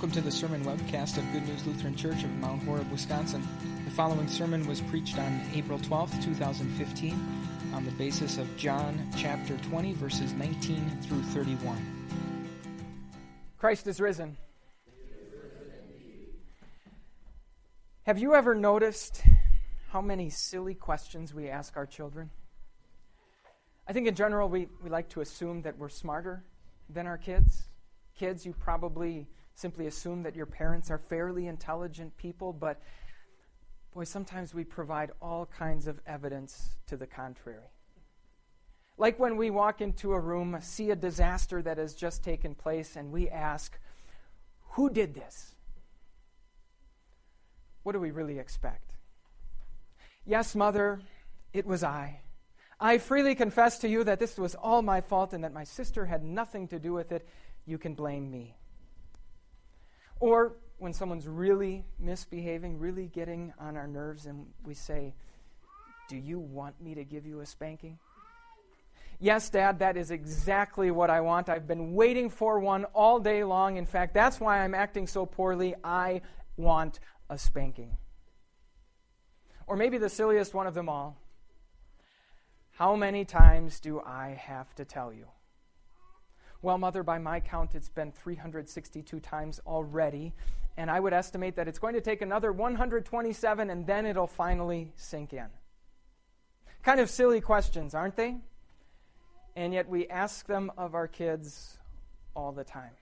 Welcome to the sermon webcast of Good News Lutheran Church of Mount Horeb, Wisconsin. The following sermon was preached on April 12th, 2015, on the basis of John chapter 20, verses 19 through 31. Christ is risen. Have you ever noticed how many silly questions we ask our children? I think in general we, we like to assume that we're smarter than our kids. Kids, you probably simply assume that your parents are fairly intelligent people, but boy, sometimes we provide all kinds of evidence to the contrary. Like when we walk into a room, see a disaster that has just taken place, and we ask, Who did this? What do we really expect? Yes, mother, it was I. I freely confess to you that this was all my fault and that my sister had nothing to do with it. You can blame me. Or when someone's really misbehaving, really getting on our nerves, and we say, Do you want me to give you a spanking? Yes, Dad, that is exactly what I want. I've been waiting for one all day long. In fact, that's why I'm acting so poorly. I want a spanking. Or maybe the silliest one of them all How many times do I have to tell you? Well, Mother, by my count, it's been 362 times already, and I would estimate that it's going to take another 127, and then it'll finally sink in. Kind of silly questions, aren't they? And yet we ask them of our kids all the time.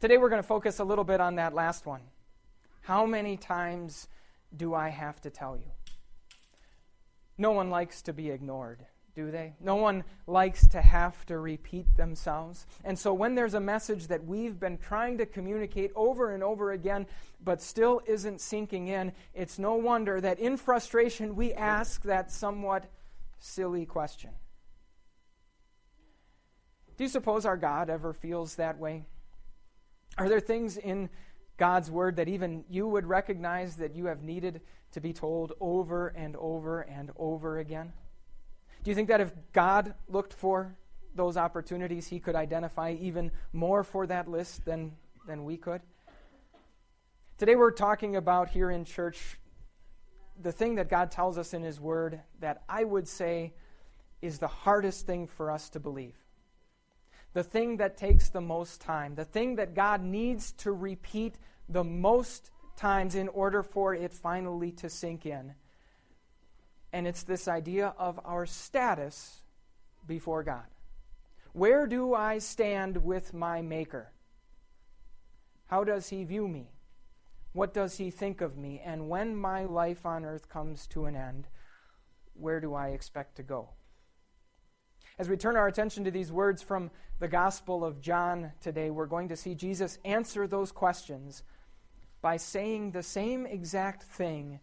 Today we're going to focus a little bit on that last one. How many times do I have to tell you? No one likes to be ignored do they? No one likes to have to repeat themselves. And so when there's a message that we've been trying to communicate over and over again, but still isn't sinking in, it's no wonder that in frustration we ask that somewhat silly question. Do you suppose our God ever feels that way? Are there things in God's word that even you would recognize that you have needed to be told over and over and over again? Do you think that if God looked for those opportunities, he could identify even more for that list than, than we could? Today we're talking about here in church the thing that God tells us in his word that I would say is the hardest thing for us to believe. The thing that takes the most time, the thing that God needs to repeat the most times in order for it finally to sink in and it's this idea of our status before God. Where do I stand with my Maker? How does He view me? What does He think of me? And when my life on earth comes to an end, where do I expect to go? As we turn our attention to these words from the Gospel of John today, we're going to see Jesus answer those questions by saying the same exact thing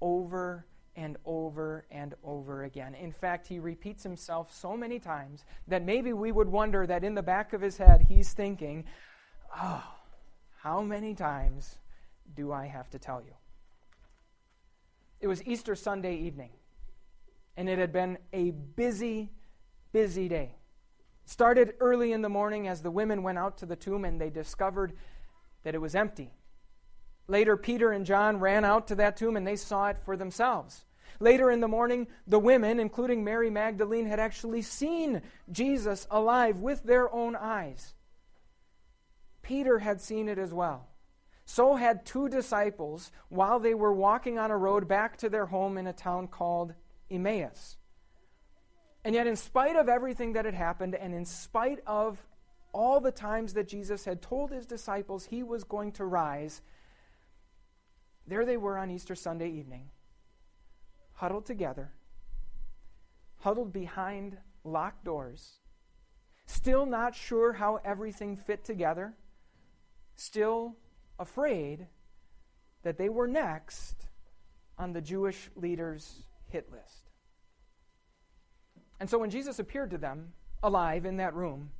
over and over and over again. In fact, he repeats himself so many times that maybe we would wonder that in the back of his head he's thinking, oh, how many times do I have to tell you? It was Easter Sunday evening, and it had been a busy, busy day. Started early in the morning as the women went out to the tomb and they discovered that it was empty. Later, Peter and John ran out to that tomb and they saw it for themselves. Later in the morning, the women, including Mary Magdalene, had actually seen Jesus alive with their own eyes. Peter had seen it as well. So had two disciples while they were walking on a road back to their home in a town called Emmaus. And yet, in spite of everything that had happened, and in spite of all the times that Jesus had told his disciples he was going to rise, there they were on Easter Sunday evening, huddled together, huddled behind locked doors, still not sure how everything fit together, still afraid that they were next on the Jewish leaders' hit list. And so when Jesus appeared to them alive in that room,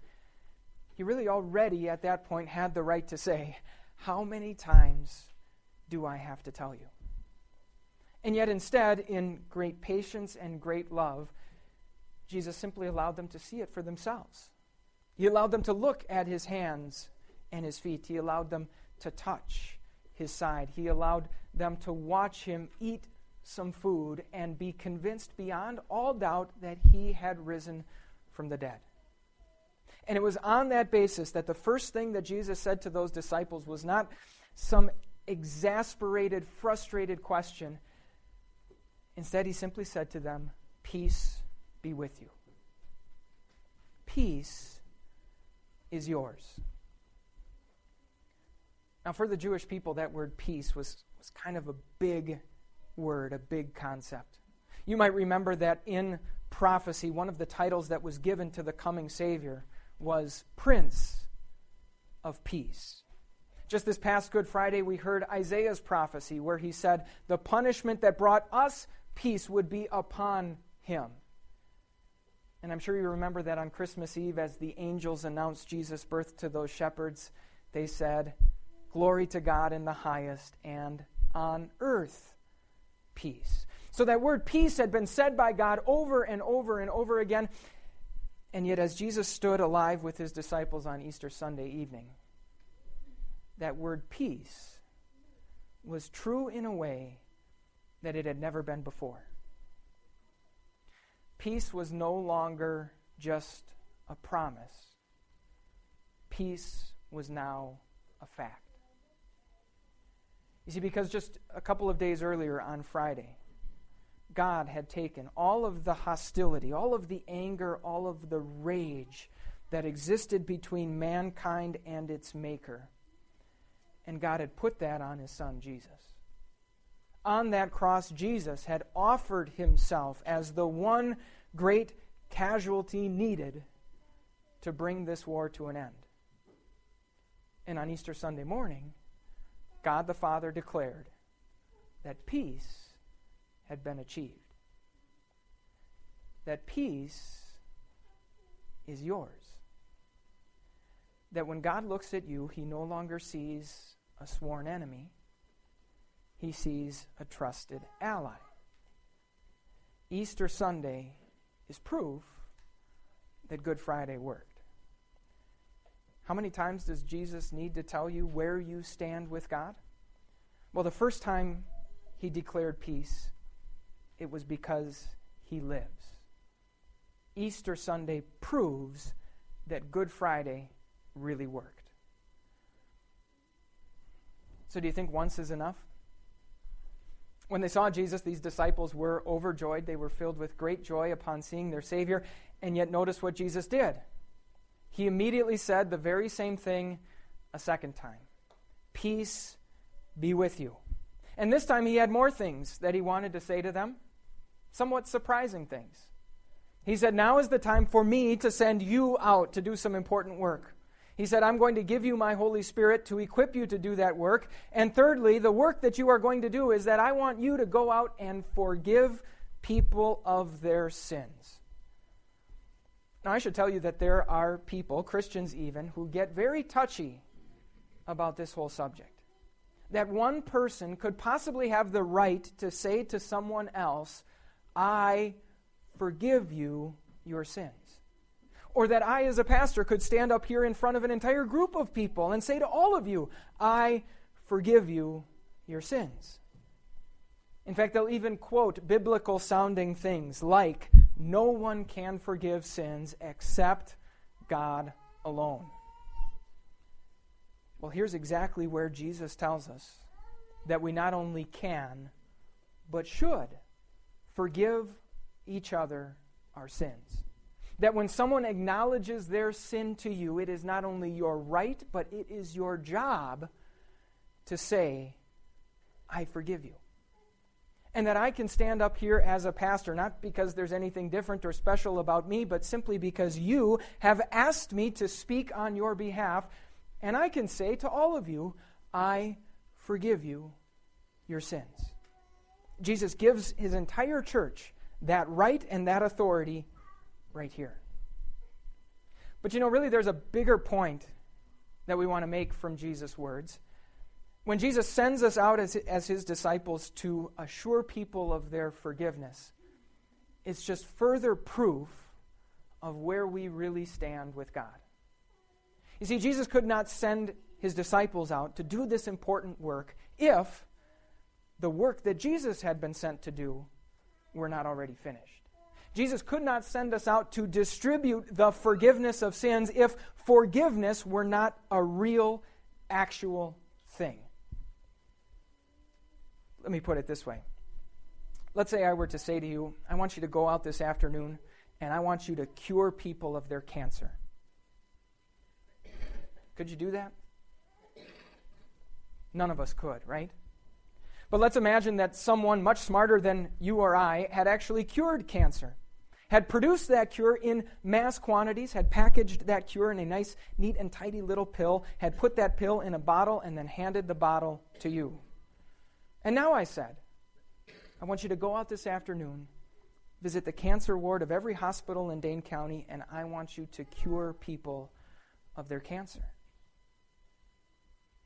he really already at that point had the right to say, How many times do I have to tell you? And yet, instead, in great patience and great love, Jesus simply allowed them to see it for themselves. He allowed them to look at his hands and his feet. He allowed them to touch his side. He allowed them to watch him eat some food and be convinced beyond all doubt that he had risen from the dead. And it was on that basis that the first thing that Jesus said to those disciples was not some exasperated, frustrated question. Instead, he simply said to them, Peace be with you. Peace is yours. Now, for the Jewish people, that word peace was, was kind of a big word, a big concept. You might remember that in prophecy, one of the titles that was given to the coming Savior was Prince of Peace. Just this past Good Friday, we heard Isaiah's prophecy where he said, The punishment that brought us peace would be upon him. And I'm sure you remember that on Christmas Eve, as the angels announced Jesus' birth to those shepherds, they said, Glory to God in the highest, and on earth, peace. So that word peace had been said by God over and over and over again. And yet, as Jesus stood alive with his disciples on Easter Sunday evening, that word peace was true in a way that it had never been before. Peace was no longer just a promise, peace was now a fact. You see, because just a couple of days earlier on Friday, God had taken all of the hostility, all of the anger, all of the rage that existed between mankind and its Maker, and God had put that on His Son, Jesus. On that cross, Jesus had offered Himself as the one great casualty needed to bring this war to an end. And on Easter Sunday morning, God the Father declared that peace had been achieved. That peace is yours. That when God looks at you, he no longer sees a sworn enemy, he sees a trusted ally. Easter Sunday is proof that Good Friday worked. How many times does Jesus need to tell you where you stand with God? Well, the first time he declared peace, it was because he lives. Easter Sunday proves that Good Friday really worked. So, do you think once is enough? When they saw Jesus, these disciples were overjoyed. They were filled with great joy upon seeing their Savior. And yet, notice what Jesus did he immediately said the very same thing a second time Peace be with you. And this time he had more things that he wanted to say to them, somewhat surprising things. He said, Now is the time for me to send you out to do some important work. He said, I'm going to give you my Holy Spirit to equip you to do that work. And thirdly, the work that you are going to do is that I want you to go out and forgive people of their sins. Now, I should tell you that there are people, Christians even, who get very touchy about this whole subject. That one person could possibly have the right to say to someone else, I forgive you your sins. Or that I, as a pastor, could stand up here in front of an entire group of people and say to all of you, I forgive you your sins. In fact, they'll even quote biblical sounding things like, no one can forgive sins except God alone. Well, here's exactly where Jesus tells us that we not only can, but should forgive each other our sins. That when someone acknowledges their sin to you, it is not only your right, but it is your job to say, I forgive you and that I can stand up here as a pastor, not because there's anything different or special about me, but simply because you have asked me to speak on your behalf. And I can say to all of you, I forgive you your sins. Jesus gives his entire church that right and that authority right here. But you know, really, there's a bigger point that we want to make from Jesus' words. When Jesus sends us out as, as his disciples to assure people of their forgiveness, it's just further proof of where we really stand with God. You see, Jesus could not send his disciples out to do this important work if the work that Jesus had been sent to do were not already finished. Jesus could not send us out to distribute the forgiveness of sins if forgiveness were not a real, actual thing. Let me put it this way. Let's say I were to say to you, I want you to go out this afternoon and I want you to cure people of their cancer. Could you do that? None of us could, right? But let's imagine that someone much smarter than you or I had actually cured cancer, had produced that cure in mass quantities, had packaged that cure in a nice, neat, and tidy little pill, had put that pill in a bottle, and then handed the bottle to you. And now I said, I want you to go out this afternoon, visit the cancer ward of every hospital in Dane County, and I want you to cure people of their cancer.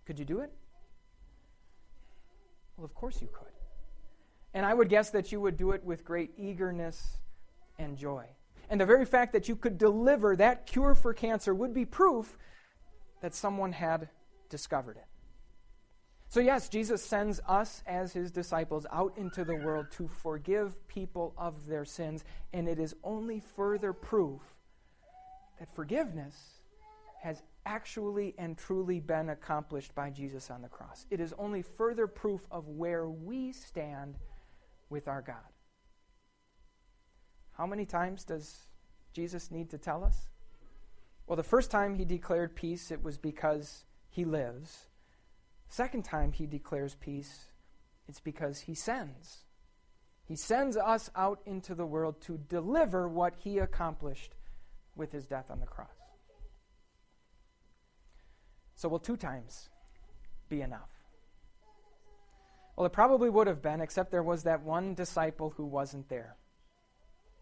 Could you do it? Well, of course you could. And I would guess that you would do it with great eagerness and joy. And the very fact that you could deliver that cure for cancer would be proof that someone had discovered it. So, yes, Jesus sends us as his disciples out into the world to forgive people of their sins, and it is only further proof that forgiveness has actually and truly been accomplished by Jesus on the cross. It is only further proof of where we stand with our God. How many times does Jesus need to tell us? Well, the first time he declared peace, it was because he lives. Second time he declares peace, it's because he sends. He sends us out into the world to deliver what he accomplished with his death on the cross. So, will two times be enough? Well, it probably would have been, except there was that one disciple who wasn't there.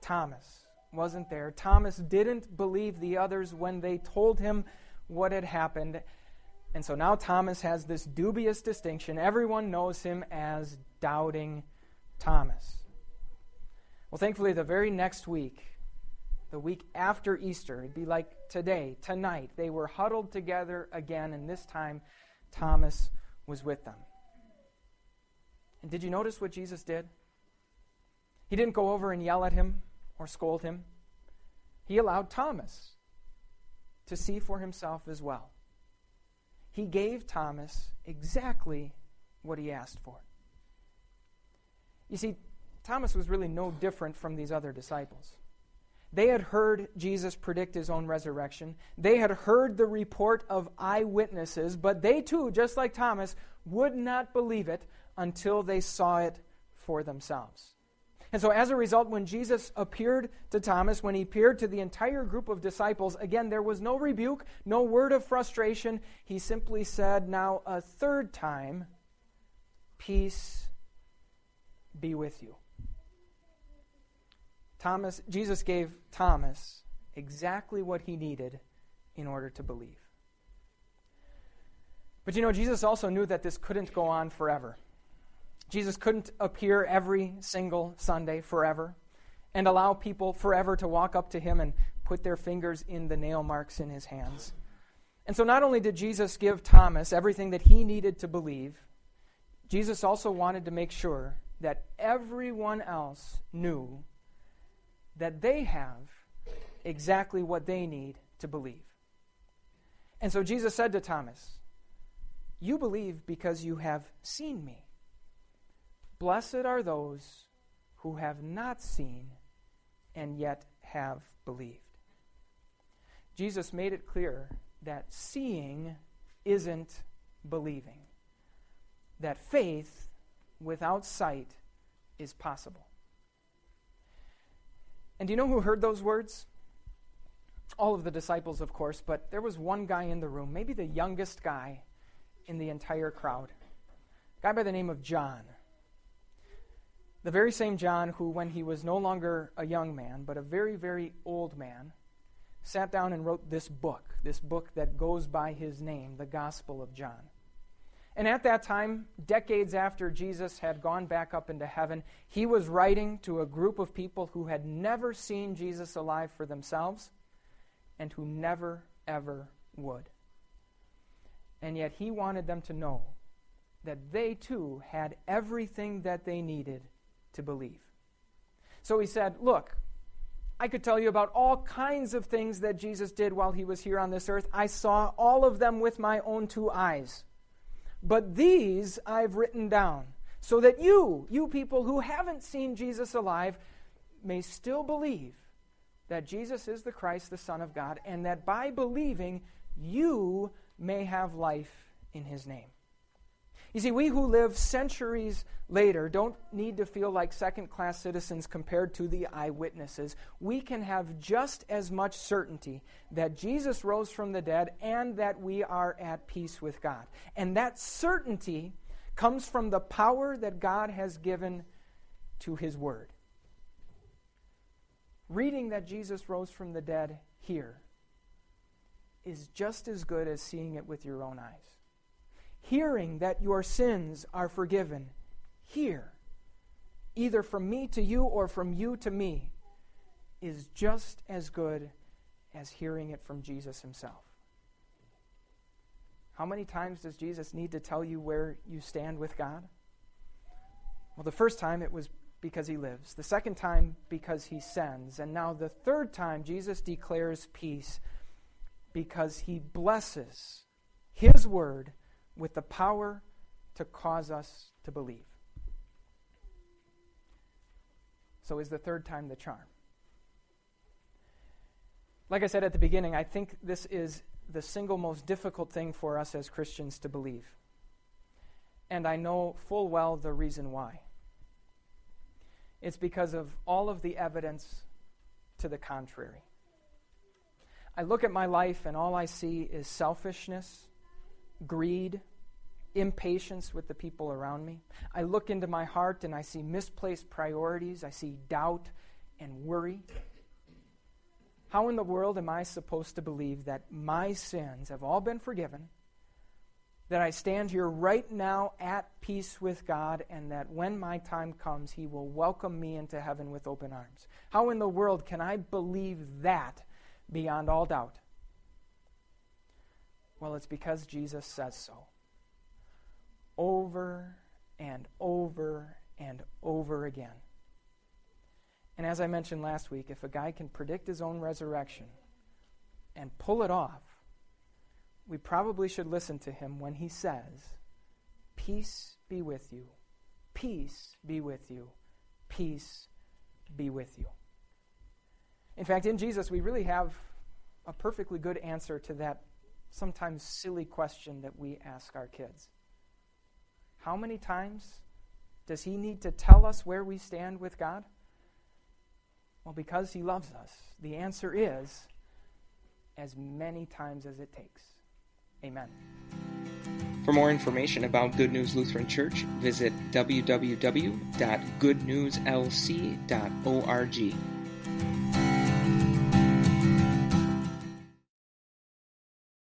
Thomas wasn't there. Thomas didn't believe the others when they told him what had happened. And so now Thomas has this dubious distinction. Everyone knows him as Doubting Thomas. Well, thankfully, the very next week, the week after Easter, it'd be like today, tonight, they were huddled together again, and this time Thomas was with them. And did you notice what Jesus did? He didn't go over and yell at him or scold him. He allowed Thomas to see for himself as well. He gave Thomas exactly what he asked for. You see, Thomas was really no different from these other disciples. They had heard Jesus predict his own resurrection. They had heard the report of eyewitnesses, but they too, just like Thomas, would not believe it until they saw it for themselves. And so, as a result, when Jesus appeared to Thomas, when he appeared to the entire group of disciples, again, there was no rebuke, no word of frustration. He simply said, Now, a third time, peace be with you. Thomas, Jesus gave Thomas exactly what he needed in order to believe. But you know, Jesus also knew that this couldn't go on forever. Jesus couldn't appear every single Sunday forever and allow people forever to walk up to him and put their fingers in the nail marks in his hands. And so, not only did Jesus give Thomas everything that he needed to believe, Jesus also wanted to make sure that everyone else knew that they have exactly what they need to believe. And so Jesus said to Thomas, You believe because you have seen me. Blessed are those who have not seen and yet have believed. Jesus made it clear that seeing isn't believing, that faith without sight is possible. And do you know who heard those words? All of the disciples, of course, but there was one guy in the room, maybe the youngest guy in the entire crowd, a guy by the name of John. The very same John who, when he was no longer a young man, but a very, very old man, sat down and wrote this book, this book that goes by his name, the Gospel of John. And at that time, decades after Jesus had gone back up into heaven, he was writing to a group of people who had never seen Jesus alive for themselves and who never, ever would. And yet he wanted them to know that they too had everything that they needed to believe. So he said, Look, I could tell you about all kinds of things that Jesus did while he was here on this earth. I saw all of them with my own two eyes. But these I've written down so that you, you people who haven't seen Jesus alive, may still believe that Jesus is the Christ, the Son of God, and that by believing, you may have life in his name. You see, we who live centuries later don't need to feel like second class citizens compared to the eyewitnesses. We can have just as much certainty that Jesus rose from the dead and that we are at peace with God. And that certainty comes from the power that God has given to His Word. Reading that Jesus rose from the dead here is just as good as seeing it with your own eyes hearing that your sins are forgiven here, either from me to you or from you to me, is just as good as hearing it from Jesus himself. How many times does Jesus need to tell you where you stand with God? Well, the first time it was because he lives, the second time because he sends, and now the third time Jesus declares peace because he blesses his word with the power to cause us to believe. So, is the third time the charm? Like I said at the beginning, I think this is the single most difficult thing for us as Christians to believe. And I know full well the reason why. It's because of all of the evidence to the contrary. I look at my life and all I see is selfishness greed, impatience with the people around me. I look into my heart and I see misplaced priorities, I see doubt and worry. How in the world am I supposed to believe that my sins have all been forgiven, that I stand here right now at peace with God, and that when my time comes, He will welcome me into heaven with open arms? How in the world can I believe that beyond all doubt? Well, it's because Jesus says so. Over and over and over again. And as I mentioned last week, if a guy can predict his own resurrection and pull it off, we probably should listen to him when he says, Peace be with you. Peace be with you. Peace be with you. In fact, in Jesus, we really have a perfectly good answer to that sometimes silly question that we ask our kids. How many times does he need to tell us where we stand with God? Well, because he loves us. The answer is as many times as it takes. Amen. For more information about Good News Lutheran Church, visit www.goodnewslc.org.